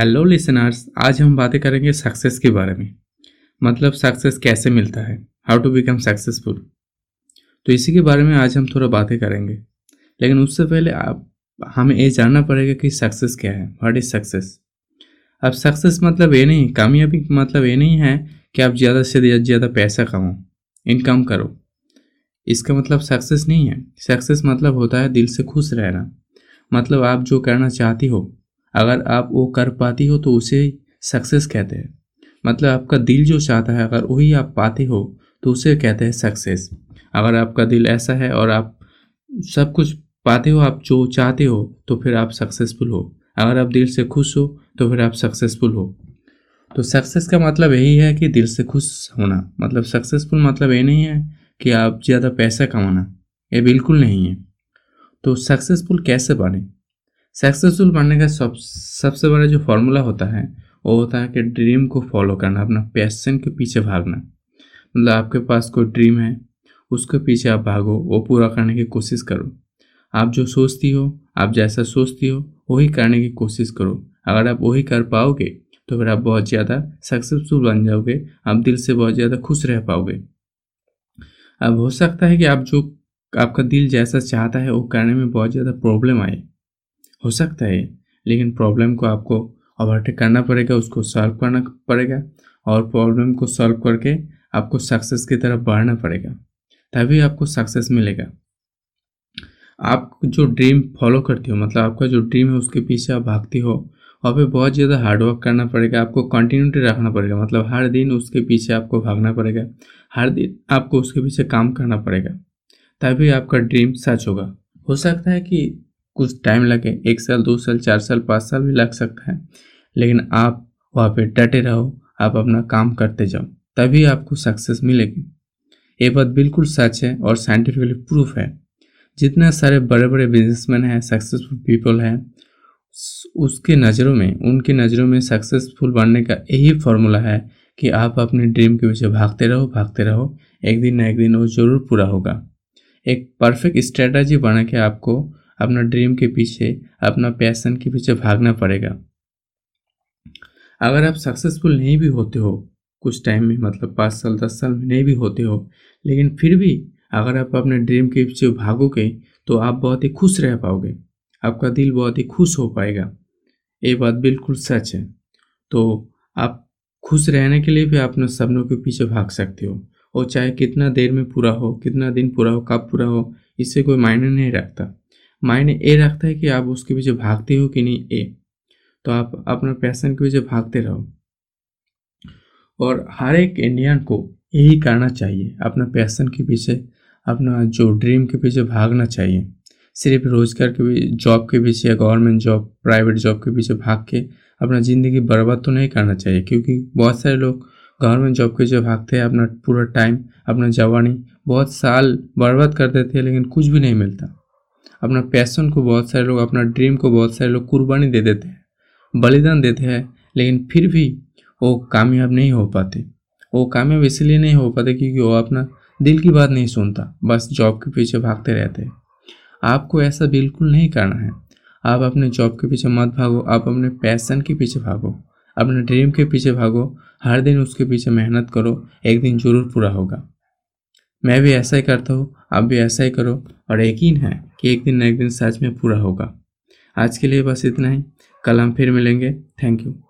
Hello listeners आज हम बातें करेंगे सक्सेस के बारे में। मतलब सक्सेस कैसे मिलता है? हाउ टू बिकम सक्सेसफुल तो इसी के बारे में आज हम थोड़ा बातें करेंगे। लेकिन उससे पहले आप, हमें ये जानना पड़ेगा कि सक्सेस क्या है। व्हाट इज़ सक्सेस अब सक्सेस मतलब ये नहीं, कामयाबी मतलब ये नहीं है कि आप ज़्यादा से ज़्यादा पैसा कमाओ इनकम करो। इसका मतलब सक्सेस नहीं है। सक्सेस मतलब होता है दिल से खुश रहना। मतलब आप जो करना चाहती हो अगर आप वो कर पाती हो तो उसे सक्सेस कहते हैं। मतलब आपका दिल जो चाहता है, अगर वही आप पाते हो तो उसे कहते हैं सक्सेस अगर आपका दिल ऐसा है और आप सब कुछ पाते हो, आप जो चाहते हो तो फिर आप सक्सेसफुल हो। अगर आप दिल से खुश हो तो फिर आप सक्सेसफुल हो। तो सक्सेस का मतलब यही है कि दिल से खुश होना। मतलब सक्सेसफुल मतलब ये नहीं है कि आप ज़्यादा पैसा कमाना। ये बिल्कुल नहीं है। तो सक्सेसफुल कैसे बने? सक्सेसफुल बनने का सब, सबसे बड़ा जो फॉर्मूला होता है, वो होता है कि ड्रीम को फॉलो करना, अपना पैशन के पीछे भागना। मतलब आपके पास कोई ड्रीम है, उसके पीछे आप भागो, वो पूरा करने की कोशिश करो। आप जो सोचती हो, आप जैसा सोचती हो, वही करने की कोशिश करो। अगर आप वही कर पाओगे तो फिर आप बहुत ज़्यादा सक्सेसफुल बन जाओगे, आप दिल से बहुत ज़्यादा खुश रह पाओगे। अब हो सकता है कि आप जो आपका दिल जैसा चाहता है, वो करने में बहुत ज़्यादा प्रॉब्लम आए। हो सकता है लेकिन प्रॉब्लम को आपको ओवरटेक करना पड़ेगा, उसको सॉल्व करना पड़ेगा और प्रॉब्लम को सॉल्व करके आपको सक्सेस की तरफ़ बढ़ना पड़ेगा, तभी आपको सक्सेस मिलेगा। आप जो ड्रीम फॉलो करती हो मतलब आपका जो ड्रीम है उसके पीछे आप भागती हो, वहाँ पे बहुत ज़्यादा हार्डवर्क करना पड़ेगा, आपको कंटिन्यूटी रखना पड़ेगा मतलब हर दिन उसके पीछे आपको भागना पड़ेगा, हर दिन आपको उसके पीछे काम करना पड़ेगा, तभी आपका ड्रीम सच होगा। हो सकता है कि कुछ टाइम लगे, एक साल, दो साल, चार साल, पाँच साल भी लग सकता है। लेकिन आप वहाँ पे डटे रहो, आप अपना काम करते जाओ, तभी आपको सक्सेस मिलेगी। ये बात बिल्कुल सच है और साइंटिफिकली प्रूफ है। जितने सारे बड़े बड़े बिजनेसमैन हैं सक्सेसफुल पीपल हैं, उसके नज़रों में, उनकी नज़रों में सक्सेसफुल बनने का यही फॉर्मूला है कि आप अपने ड्रीम के पीछे भागते रहो भागते रहो। एक दिन ना एक दिन वो ज़रूर पूरा होगा। एक परफेक्ट स्ट्रेटजी बना के आपको अपना ड्रीम के पीछे, अपना पैसन के पीछे भागना पड़ेगा। अगर आप सक्सेसफुल नहीं भी होते हो, कुछ टाइम में मतलब पाँच साल, दस साल में नहीं भी होते हो, लेकिन फिर भी अगर आप अपने ड्रीम के पीछे भागोगे तो आप बहुत ही खुश रह पाओगे। आपका दिल बहुत ही खुश हो पाएगा। ये बात बिल्कुल सच है। तो आप खुश रहने के लिए भी अपने सपनों के पीछे भाग सकते हो। और चाहे कितना देर में पूरा हो, कितना दिन पूरा हो, कब पूरा हो इससे कोई मायने नहीं रखता। मायने ये रखता है कि आप उसके पीछे भागते हो कि नहीं ए। तो आप अपना पैसन के पीछे भागते रहो। और हर एक इंडियन को यही करना चाहिए, अपना पैसन के पीछे, अपना जो ड्रीम के पीछे भागना चाहिए। सिर्फ़ रोज़गार के जॉब के पीछे या गवर्नमेंट जॉब, प्राइवेट जॉब के पीछे भाग के अपना ज़िंदगी बर्बाद तो नहीं करना चाहिए, क्योंकि बहुत सारे लोग गवर्नमेंट जॉब के जो भागते हैं, अपना पूरा टाइम, अपना जवानी बहुत साल बर्बाद कर देते हैं, लेकिन कुछ भी नहीं मिलता। अपना पैसन को बहुत सारे लोग, अपना ड्रीम को बहुत सारे लोग कुर्बानी दे देते हैं, बलिदान देते हैं, लेकिन फिर भी वो कामयाब नहीं हो पाते। वो कामयाब इसलिए नहीं हो पाते क्योंकि वो अपना दिल की बात नहीं सुनता, बस जॉब के पीछे भागते रहते हैं। आपको ऐसा बिल्कुल नहीं करना है। आप अपने जॉब के पीछे मत भागो, आप अपने पैसन के पीछे भागो, अपने ड्रीम के पीछे भागो, हर दिन उसके पीछे मेहनत करो, एक दिन ज़रूर पूरा होगा। मैं भी ऐसा ही करता हूँ, आप भी ऐसा ही करो और यकीन है कि एक दिन न एक दिन सच में पूरा होगा। आज के लिए बस इतना ही। कल हम फिर मिलेंगे। Thank you.